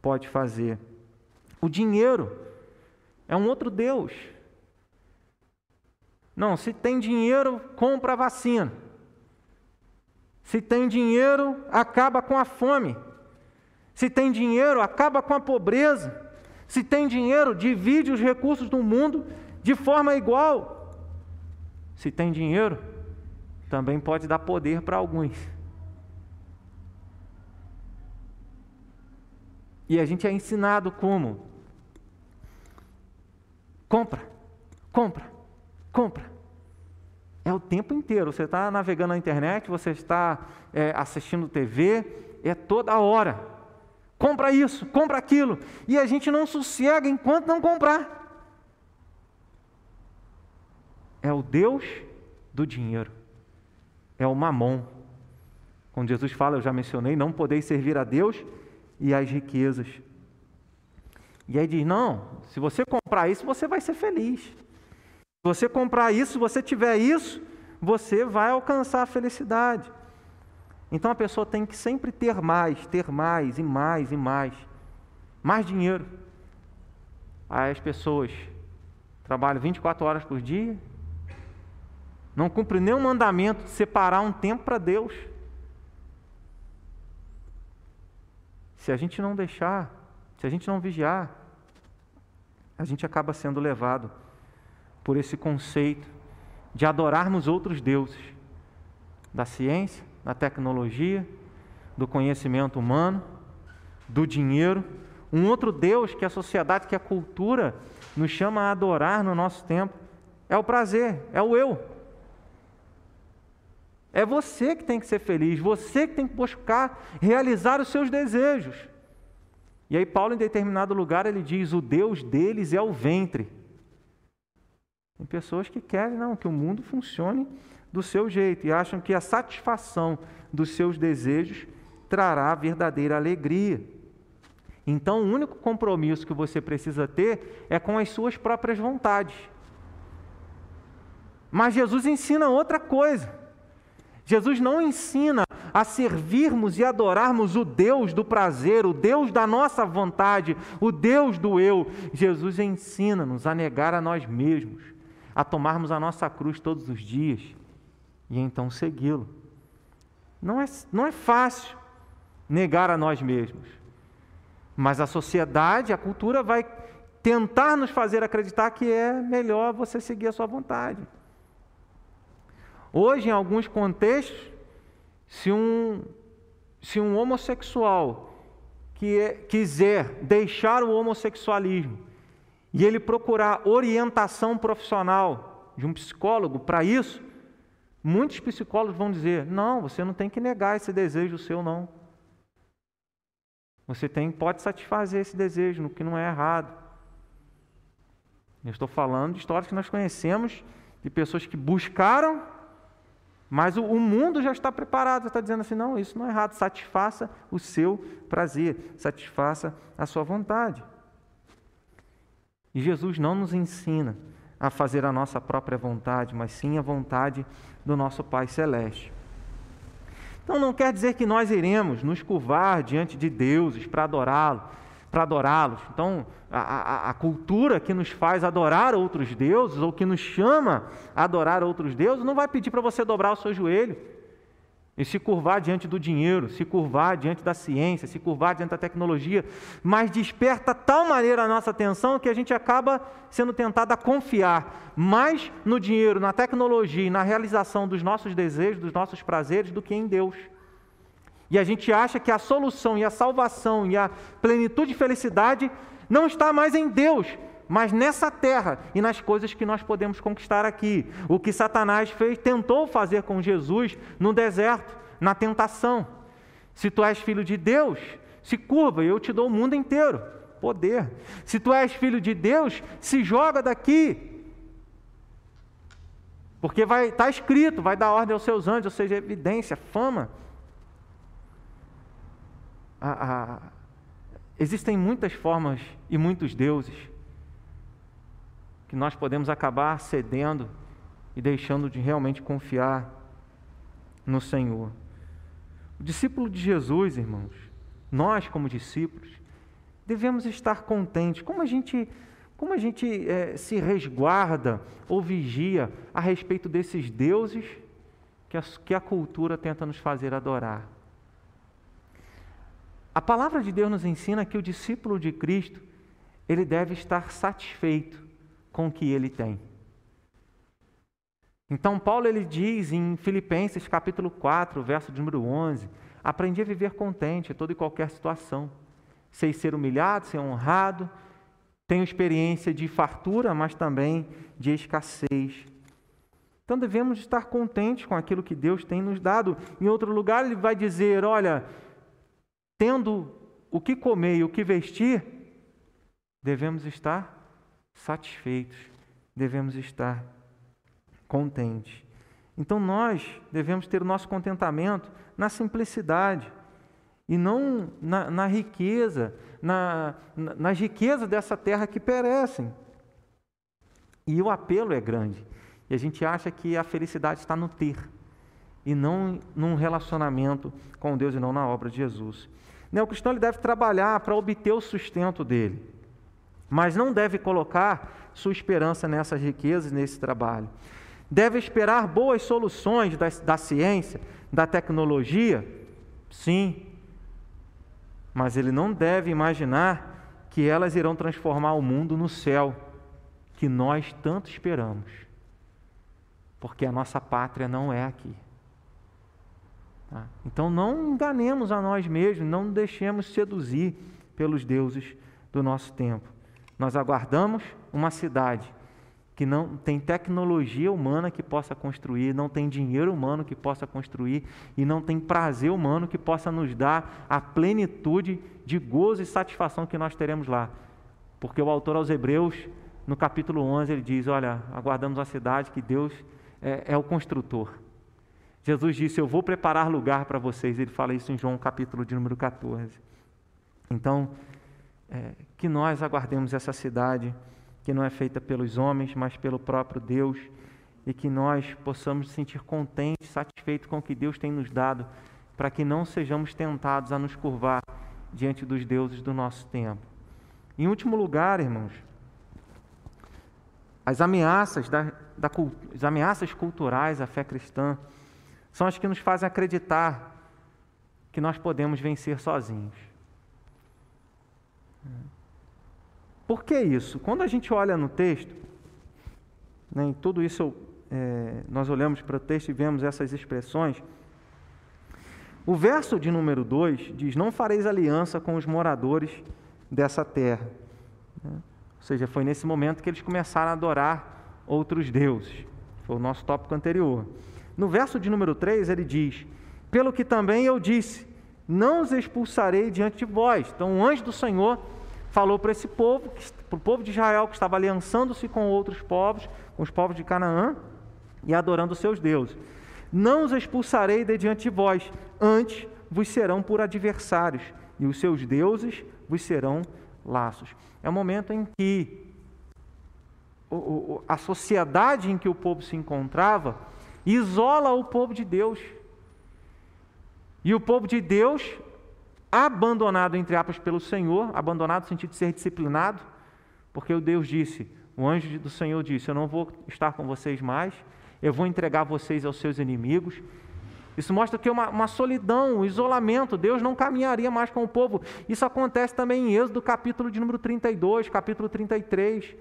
pode fazer. O dinheiro é um outro Deus. Não, se tem dinheiro, compra a vacina. Se tem dinheiro, acaba com a fome. Se tem dinheiro, acaba com a pobreza. Se tem dinheiro, divide os recursos do mundo de forma igual. Se tem dinheiro, também pode dar poder para alguns. E a gente é ensinado como? Compra, compra, compra. É o tempo inteiro. Você está navegando na internet, você está é, assistindo TV, é toda hora. Compra isso, compra aquilo. E a gente não sossega enquanto não comprar. É o Deus do dinheiro. É o mamon. Quando Jesus fala, eu já mencionei, não podeis servir a Deus e às riquezas. E aí diz: não, se você comprar isso, você vai ser feliz você comprar isso, se você tiver isso, você vai alcançar a felicidade. Então a pessoa tem que sempre ter mais, ter mais e mais e mais. Mais dinheiro. Aí as pessoas trabalham 24 horas por dia, não cumprem nenhum mandamento de separar um tempo para Deus. Se a gente não deixar, se a gente não vigiar, a gente acaba sendo levado por esse conceito de adorarmos outros deuses, da ciência, da tecnologia, do conhecimento humano, do dinheiro, um outro Deus que a sociedade, que a cultura nos chama a adorar no nosso tempo, é o prazer, é o eu. É você que tem que ser feliz, você que tem que buscar realizar os seus desejos. E aí Paulo em determinado lugar ele diz: "O Deus deles é o ventre". Tem pessoas que querem não, que o mundo funcione do seu jeito e acham que a satisfação dos seus desejos trará verdadeira alegria. Então, o único compromisso que você precisa ter é com as suas próprias vontades. Mas Jesus ensina outra coisa. Jesus não ensina a servirmos e adorarmos o Deus do prazer, o Deus da nossa vontade, o Deus do eu. Jesus ensina-nos a negar a nós mesmos a tomarmos a nossa cruz todos os dias e então segui-lo. Não é, não é fácil negar a nós mesmos, mas a sociedade, a cultura vai tentar nos fazer acreditar que é melhor você seguir a sua vontade. Hoje, em alguns contextos, se um se um homossexual que é, quiser deixar o homossexualismo e ele procurar orientação profissional de um psicólogo para isso, muitos psicólogos vão dizer: não, você não tem que negar esse desejo seu, não. Você tem, pode satisfazer esse desejo, no que não é errado. Eu estou falando de histórias que nós conhecemos, de pessoas que buscaram, mas o, mundo já está preparado, está dizendo assim: não, isso não é errado, satisfaça o seu prazer, satisfaça a sua vontade. E Jesus não nos ensina a fazer a nossa própria vontade, mas sim a vontade do nosso Pai Celeste. Então não quer dizer que nós iremos nos curvar diante de deuses para adorá-lo, para adorá-los. Então a, a, a, cultura que nos faz adorar outros deuses ou que nos chama a adorar outros deuses não vai pedir para você dobrar o seu joelho e se curvar diante do dinheiro, se curvar diante da ciência, se curvar diante da tecnologia, mas desperta tal maneira a nossa atenção que a gente acaba sendo tentado a confiar mais no dinheiro, na tecnologia e na realização dos nossos desejos, dos nossos prazeres, do que em Deus. E a gente acha que a solução e a salvação e a plenitude e felicidade não está mais em Deus, mas nessa terra e nas coisas que nós podemos conquistar aqui. O que Satanás fez, tentou fazer com Jesus no deserto, na tentação. Se tu és filho de Deus, se curva eu te dou o mundo inteiro. Poder. Se tu és filho de Deus, se joga daqui. Porque vai estar tá escrito, vai dar ordem aos seus anjos, ou seja, evidência, fama. Existem muitas formas e muitos deuses que nós podemos acabar cedendo e deixando de realmente confiar no Senhor. O discípulo de Jesus, irmãos, nós como discípulos, devemos estar contentes. Como a gente, como a gente é, se resguarda ou vigia a respeito desses deuses que a, que a cultura tenta nos fazer adorar? A palavra de Deus nos ensina que o discípulo de Cristo, ele deve estar satisfeito com o que ele tem. Então Paulo ele diz em Filipenses capítulo 4, verso número 11, aprendi a viver contente em toda e qualquer situação. Sei ser humilhado, ser honrado, tenho experiência de fartura, mas também de escassez. Então devemos estar contentes com aquilo que Deus tem nos dado. Em outro lugar, ele vai dizer: olha, tendo o que comer e o que vestir, devemos estar satisfeitos, devemos estar contentes. Então nós devemos ter o nosso contentamento na simplicidade e não na, na riqueza, na, na, nas riquezas dessa terra que perecem. E o apelo é grande. E a gente acha que a felicidade está no ter e não num relacionamento com Deus e não na obra de Jesus. O cristão ele deve trabalhar para obter o sustento dele mas não deve colocar sua esperança nessas riquezas, nesse trabalho. Deve esperar boas soluções da, da ciência, da tecnologia? Sim, mas ele não deve imaginar que elas irão transformar o mundo no céu que nós tanto esperamos, porque a nossa pátria não é aqui. Tá? Então não enganemos a nós mesmos, não deixemos seduzir pelos deuses do nosso tempo. Nós aguardamos uma cidade que não tem tecnologia humana que possa construir, não tem dinheiro humano que possa construir e não tem prazer humano que possa nos dar a plenitude de gozo e satisfação que nós teremos lá. Porque o autor aos Hebreus, no capítulo 11, ele diz: Olha, aguardamos a cidade que Deus é, é o construtor. Jesus disse: Eu vou preparar lugar para vocês. Ele fala isso em João, capítulo de número 14. Então, é, que nós aguardemos essa cidade que não é feita pelos homens, mas pelo próprio Deus, e que nós possamos sentir contentes, satisfeitos com o que Deus tem nos dado, para que não sejamos tentados a nos curvar diante dos deuses do nosso tempo. Em último lugar, irmãos, as ameaças, da, da, as ameaças culturais à fé cristã são as que nos fazem acreditar que nós podemos vencer sozinhos. Por que isso? Quando a gente olha no texto, né, em tudo isso é, nós olhamos para o texto e vemos essas expressões, O verso de número 2 diz: Não fareis aliança com os moradores dessa terra. Ou seja, foi nesse momento que eles começaram a adorar outros deuses. Foi o nosso tópico anterior. No verso de número 3, ele diz: Pelo que também eu disse, não os expulsarei diante de vós. Então, o anjo do Senhor falou para esse povo, para o povo de Israel que estava aliançando-se com outros povos, com os povos de Canaã e adorando seus deuses. Não os expulsarei de diante de vós, antes vos serão por adversários, e os seus deuses vos serão laços. É o momento em que a sociedade em que o povo se encontrava isola o povo de Deus. E o povo de Deus, abandonado, entre aspas, pelo Senhor, abandonado no sentido de ser disciplinado, porque o Deus disse, o anjo do Senhor disse: Eu não vou estar com vocês mais, eu vou entregar vocês aos seus inimigos. Isso mostra que é uma, uma solidão, um isolamento. Deus não caminharia mais com o povo. Isso acontece também em Êxodo, capítulo de número 32, capítulo 33,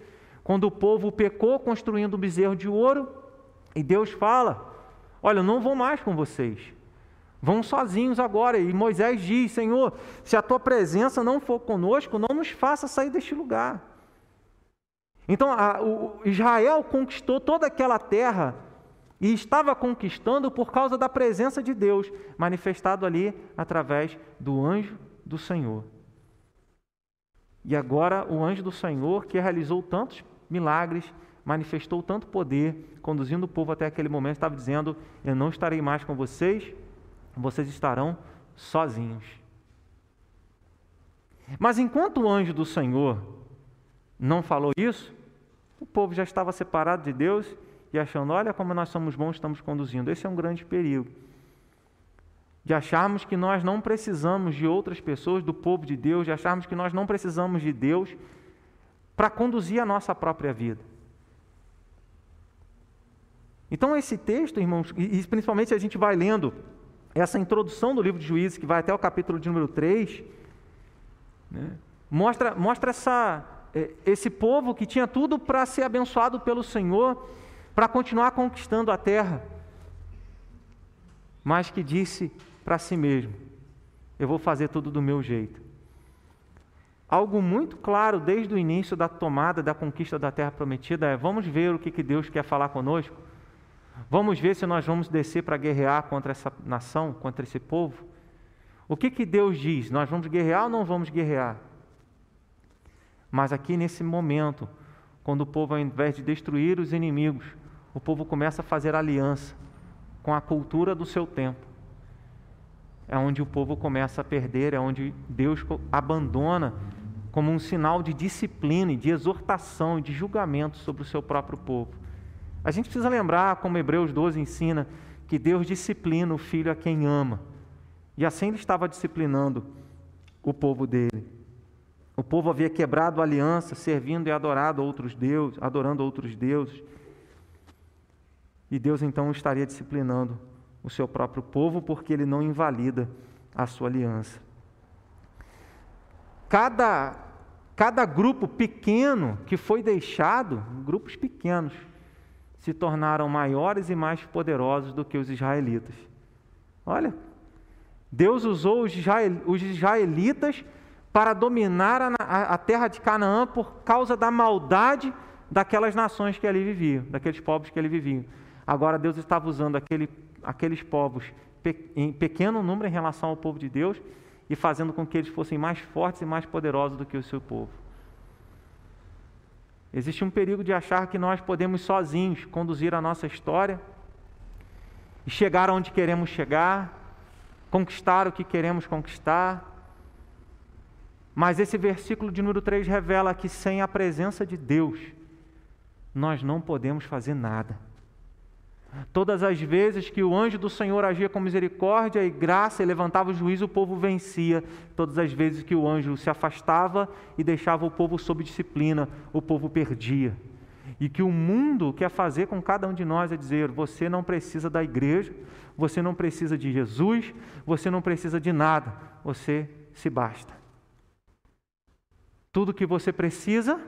quando o povo pecou construindo um bezerro de ouro, e Deus fala: Olha, eu não vou mais com vocês. Vão sozinhos agora. E Moisés diz: Senhor, se a tua presença não for conosco, não nos faça sair deste lugar. Então, a, o, Israel conquistou toda aquela terra e estava conquistando por causa da presença de Deus, manifestado ali através do anjo do Senhor. E agora o anjo do Senhor, que realizou tantos milagres, manifestou tanto poder, conduzindo o povo até aquele momento, estava dizendo: Eu não estarei mais com vocês, vocês estarão sozinhos. Mas enquanto o anjo do Senhor não falou isso, o povo já estava separado de Deus e achando: olha como nós somos bons, estamos conduzindo. Esse é um grande perigo. De acharmos que nós não precisamos de outras pessoas, do povo de Deus, de acharmos que nós não precisamos de Deus para conduzir a nossa própria vida. Então, esse texto, irmãos, e principalmente a gente vai lendo essa introdução do livro de Juízes, que vai até o capítulo de número 3, né, mostra, mostra essa, é, esse povo que tinha tudo para ser abençoado pelo Senhor, para continuar conquistando a terra, mas que disse para si mesmo: Eu vou fazer tudo do meu jeito. Algo muito claro desde o início da tomada, da conquista da terra prometida é: vamos ver o que, que Deus quer falar conosco? Vamos ver se nós vamos descer para guerrear contra essa nação, contra esse povo? O que, que Deus diz? Nós vamos guerrear ou não vamos guerrear? Mas aqui nesse momento, quando o povo, ao invés de destruir os inimigos, o povo começa a fazer aliança com a cultura do seu tempo. É onde o povo começa a perder, é onde Deus abandona como um sinal de disciplina, de exortação, de julgamento sobre o seu próprio povo. A gente precisa lembrar, como Hebreus 12 ensina, que Deus disciplina o filho a quem ama. E assim ele estava disciplinando o povo dele. O povo havia quebrado a aliança, servindo e adorado outros deuses, adorando outros deuses. E Deus então estaria disciplinando o seu próprio povo porque ele não invalida a sua aliança. Cada, cada grupo pequeno que foi deixado, grupos pequenos, se tornaram maiores e mais poderosos do que os israelitas. Olha, Deus usou os israelitas para dominar a, terra de Canaã por causa da maldade daquelas nações que ali viviam, daqueles povos que ali viviam. Agora Deus estava usando aquele, aqueles povos em pequeno número em relação ao povo de Deus e fazendo com que eles fossem mais fortes e mais poderosos do que o seu povo. Existe um perigo de achar que nós podemos sozinhos conduzir a nossa história e chegar onde queremos chegar, conquistar o que queremos conquistar. Mas esse versículo de número 3 revela que sem a presença de Deus, nós não podemos fazer nada. Todas as vezes que o anjo do Senhor agia com misericórdia e graça e levantava o juízo, o povo vencia. Todas as vezes que o anjo se afastava e deixava o povo sob disciplina, o povo perdia. E que o mundo quer fazer com cada um de nós é dizer: você não precisa da igreja, você não precisa de Jesus, você não precisa de nada, você se basta. Tudo que você precisa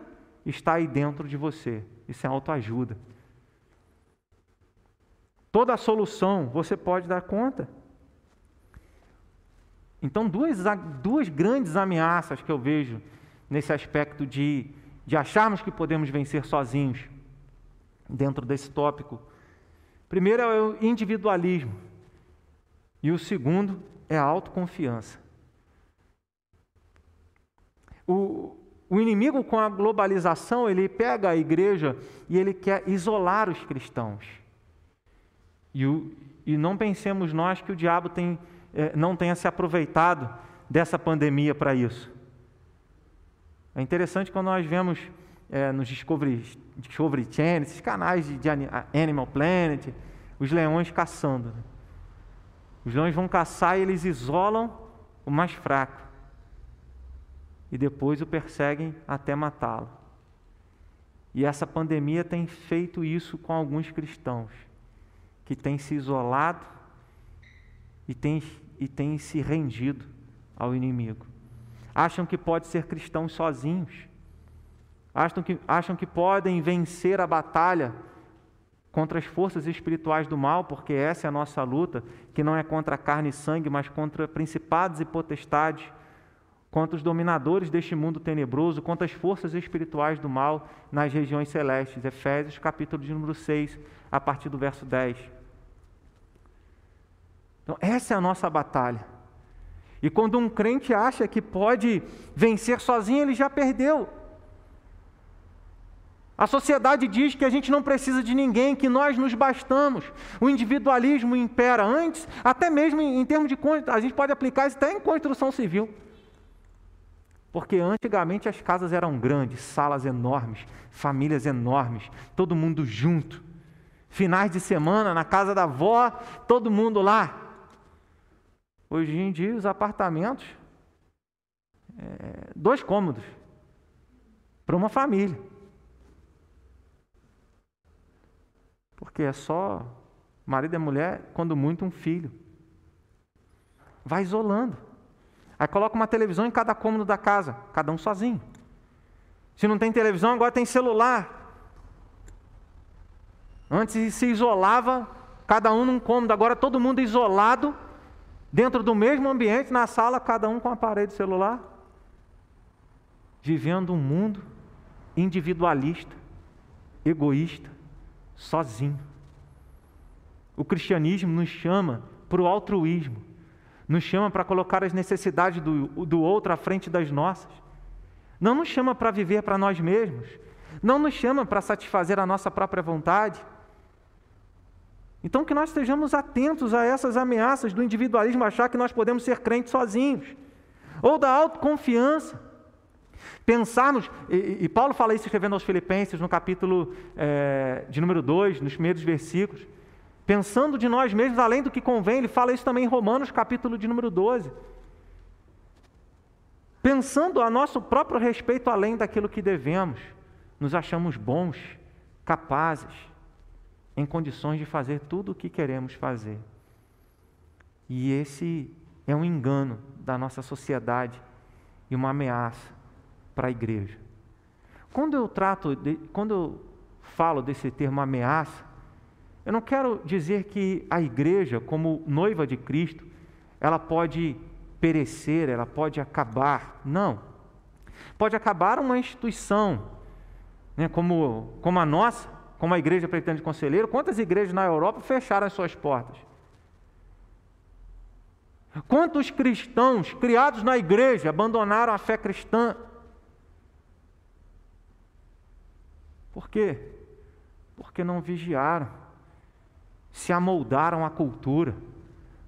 está aí dentro de você. Isso é autoajuda. Toda a solução você pode dar conta. Então, duas, duas grandes ameaças que eu vejo nesse aspecto de, de acharmos que podemos vencer sozinhos, dentro desse tópico. Primeiro é o individualismo, e o segundo é a autoconfiança. O, o inimigo com a globalização, ele pega a igreja e ele quer isolar os cristãos. E, o, e não pensemos nós que o diabo tem, é, não tenha se aproveitado dessa pandemia para isso. É interessante quando nós vemos é, nos Discovery, Discovery Channel, esses canais de, de Animal Planet, os leões caçando. Né? Os leões vão caçar e eles isolam o mais fraco e depois o perseguem até matá-lo. E essa pandemia tem feito isso com alguns cristãos, que têm se isolado e têm, e têm se rendido ao inimigo. Acham que pode ser cristãos sozinhos, acham que, acham que podem vencer a batalha contra as forças espirituais do mal, porque essa é a nossa luta, que não é contra carne e sangue, mas contra principados e potestades contra os dominadores deste mundo tenebroso, contra as forças espirituais do mal nas regiões celestes. Efésios, capítulo de número 6, a partir do verso 10. Então, essa é a nossa batalha. E quando um crente acha que pode vencer sozinho, ele já perdeu. A sociedade diz que a gente não precisa de ninguém, que nós nos bastamos. O individualismo impera antes, até mesmo em, termos de. A gente pode aplicar isso até em construção civil. Porque antigamente as casas eram grandes, salas enormes, famílias enormes, todo mundo junto. Finais de semana na casa da avó, todo mundo lá. Hoje em dia os apartamentos, é, dois cômodos para uma família. Porque é só marido e mulher, quando muito um filho. Vai isolando. Aí coloca uma televisão em cada cômodo da casa, cada um sozinho. Se não tem televisão, agora tem celular. Antes se isolava, cada um num cômodo, agora todo mundo isolado, dentro do mesmo ambiente, na sala, cada um com um aparelho celular. Vivendo um mundo individualista, egoísta, sozinho. O cristianismo nos chama para o altruísmo nos chama para colocar as necessidades do, do outro à frente das nossas. Não nos chama para viver para nós mesmos. Não nos chama para satisfazer a nossa própria vontade. Então, que nós estejamos atentos a essas ameaças do individualismo, achar que nós podemos ser crentes sozinhos, ou da autoconfiança. Pensarmos, e, e Paulo fala isso escrevendo aos Filipenses no capítulo é, de número 2, nos primeiros versículos pensando de nós mesmos além do que convém. Ele fala isso também em Romanos, capítulo de número 12. Pensando a nosso próprio respeito além daquilo que devemos, nos achamos bons, capazes, em condições de fazer tudo o que queremos fazer. E esse é um engano da nossa sociedade e uma ameaça para a igreja. Quando eu trato, de, quando eu falo desse termo ameaça, eu não quero dizer que a igreja, como noiva de Cristo, ela pode perecer, ela pode acabar. Não. Pode acabar uma instituição, né, como, como a nossa, como a Igreja Pretende Conselheiro. Quantas igrejas na Europa fecharam as suas portas? Quantos cristãos criados na igreja abandonaram a fé cristã? Por quê? Porque não vigiaram se amoldaram à cultura.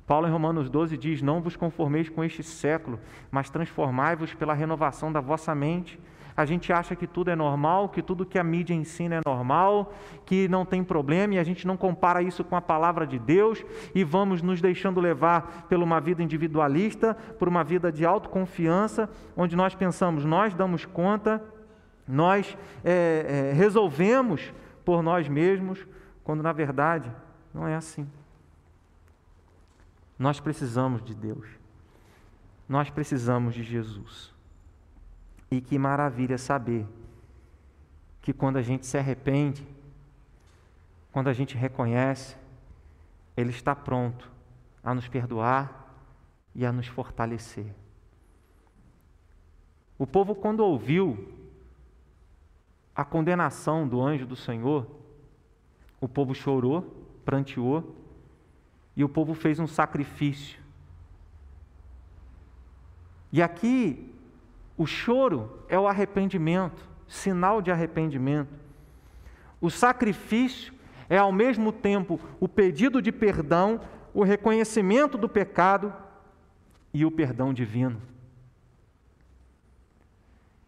Paulo em Romanos 12 diz: Não vos conformeis com este século, mas transformai-vos pela renovação da vossa mente. A gente acha que tudo é normal, que tudo que a mídia ensina é normal, que não tem problema, e a gente não compara isso com a palavra de Deus, e vamos nos deixando levar por uma vida individualista, por uma vida de autoconfiança, onde nós pensamos, nós damos conta, nós é, é, resolvemos por nós mesmos, quando na verdade não é assim. Nós precisamos de Deus. Nós precisamos de Jesus. E que maravilha saber que quando a gente se arrepende, quando a gente reconhece, Ele está pronto a nos perdoar, e a nos fortalecer. O povo, quando ouviu a condenação do anjo do Senhor, o povo chorou, pranteou, e o povo fez um sacrifício. E aqui, o choro é o arrependimento, sinal de arrependimento. O sacrifício é ao mesmo tempo o pedido de perdão, o reconhecimento do pecado e o perdão divino.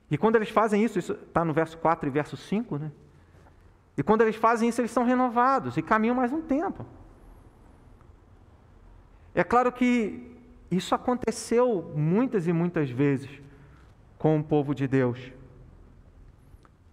E quando eles fazem isso, isso está no verso 4 e verso 5, né? E quando eles fazem isso, eles são renovados e caminham mais um tempo. É claro que isso aconteceu muitas e muitas vezes com o povo de Deus.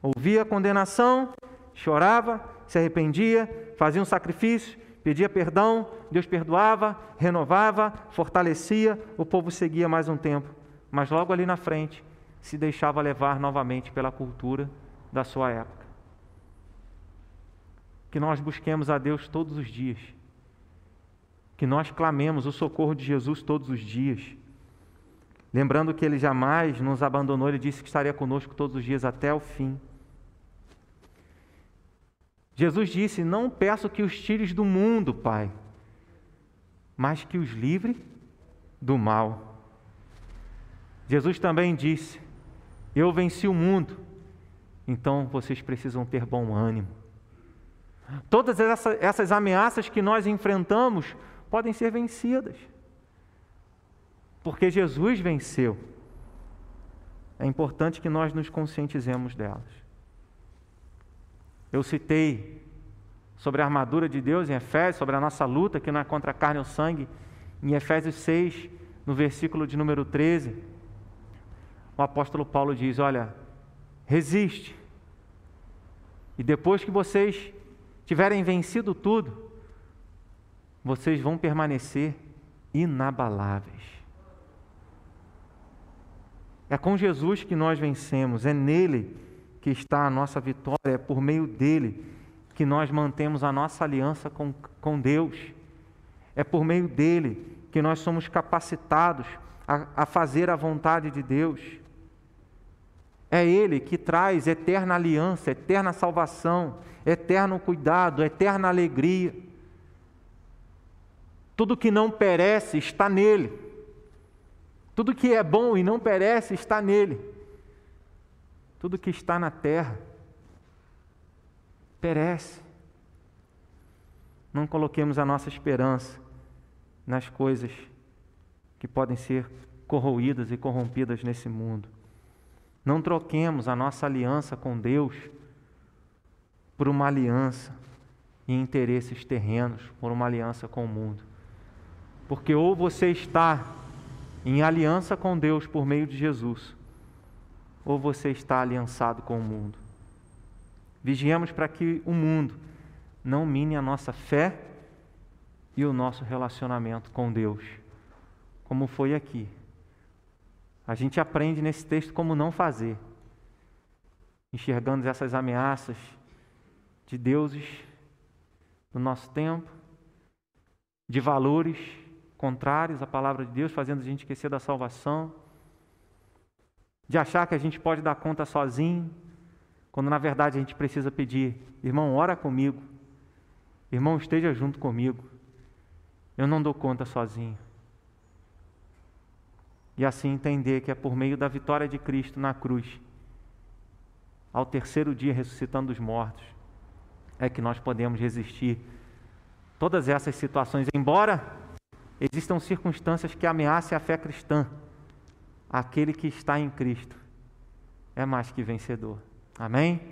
Ouvia a condenação, chorava, se arrependia, fazia um sacrifício, pedia perdão, Deus perdoava, renovava, fortalecia, o povo seguia mais um tempo. Mas logo ali na frente, se deixava levar novamente pela cultura da sua época. Que nós busquemos a Deus todos os dias. Que nós clamemos o socorro de Jesus todos os dias. Lembrando que Ele jamais nos abandonou, Ele disse que estaria conosco todos os dias até o fim. Jesus disse: Não peço que os tires do mundo, Pai, mas que os livre do mal. Jesus também disse: Eu venci o mundo, então vocês precisam ter bom ânimo. Todas essa, essas ameaças que nós enfrentamos podem ser vencidas, porque Jesus venceu. É importante que nós nos conscientizemos delas. Eu citei sobre a armadura de Deus em Efésios, sobre a nossa luta, que não é contra a carne ou sangue, em Efésios 6, no versículo de número 13. O apóstolo Paulo diz: Olha, resiste, e depois que vocês tiverem vencido tudo, vocês vão permanecer inabaláveis. É com Jesus que nós vencemos, é nele que está a nossa vitória, é por meio dele que nós mantemos a nossa aliança com, com Deus. É por meio dele que nós somos capacitados a, a fazer a vontade de Deus. É Ele que traz eterna aliança, eterna salvação, eterno cuidado, eterna alegria. Tudo que não perece está nele. Tudo que é bom e não perece está nele. Tudo que está na terra perece. Não coloquemos a nossa esperança nas coisas que podem ser corroídas e corrompidas nesse mundo. Não troquemos a nossa aliança com Deus por uma aliança em interesses terrenos, por uma aliança com o mundo. Porque ou você está em aliança com Deus por meio de Jesus, ou você está aliançado com o mundo. Vigiemos para que o mundo não mine a nossa fé e o nosso relacionamento com Deus, como foi aqui. A gente aprende nesse texto como não fazer, enxergando essas ameaças de deuses do nosso tempo, de valores contrários à palavra de Deus, fazendo a gente esquecer da salvação de achar que a gente pode dar conta sozinho, quando na verdade a gente precisa pedir: irmão, ora comigo, irmão, esteja junto comigo, eu não dou conta sozinho. E assim entender que é por meio da vitória de Cristo na cruz, ao terceiro dia ressuscitando dos mortos, é que nós podemos resistir todas essas situações, embora existam circunstâncias que ameacem a fé cristã aquele que está em Cristo é mais que vencedor. Amém?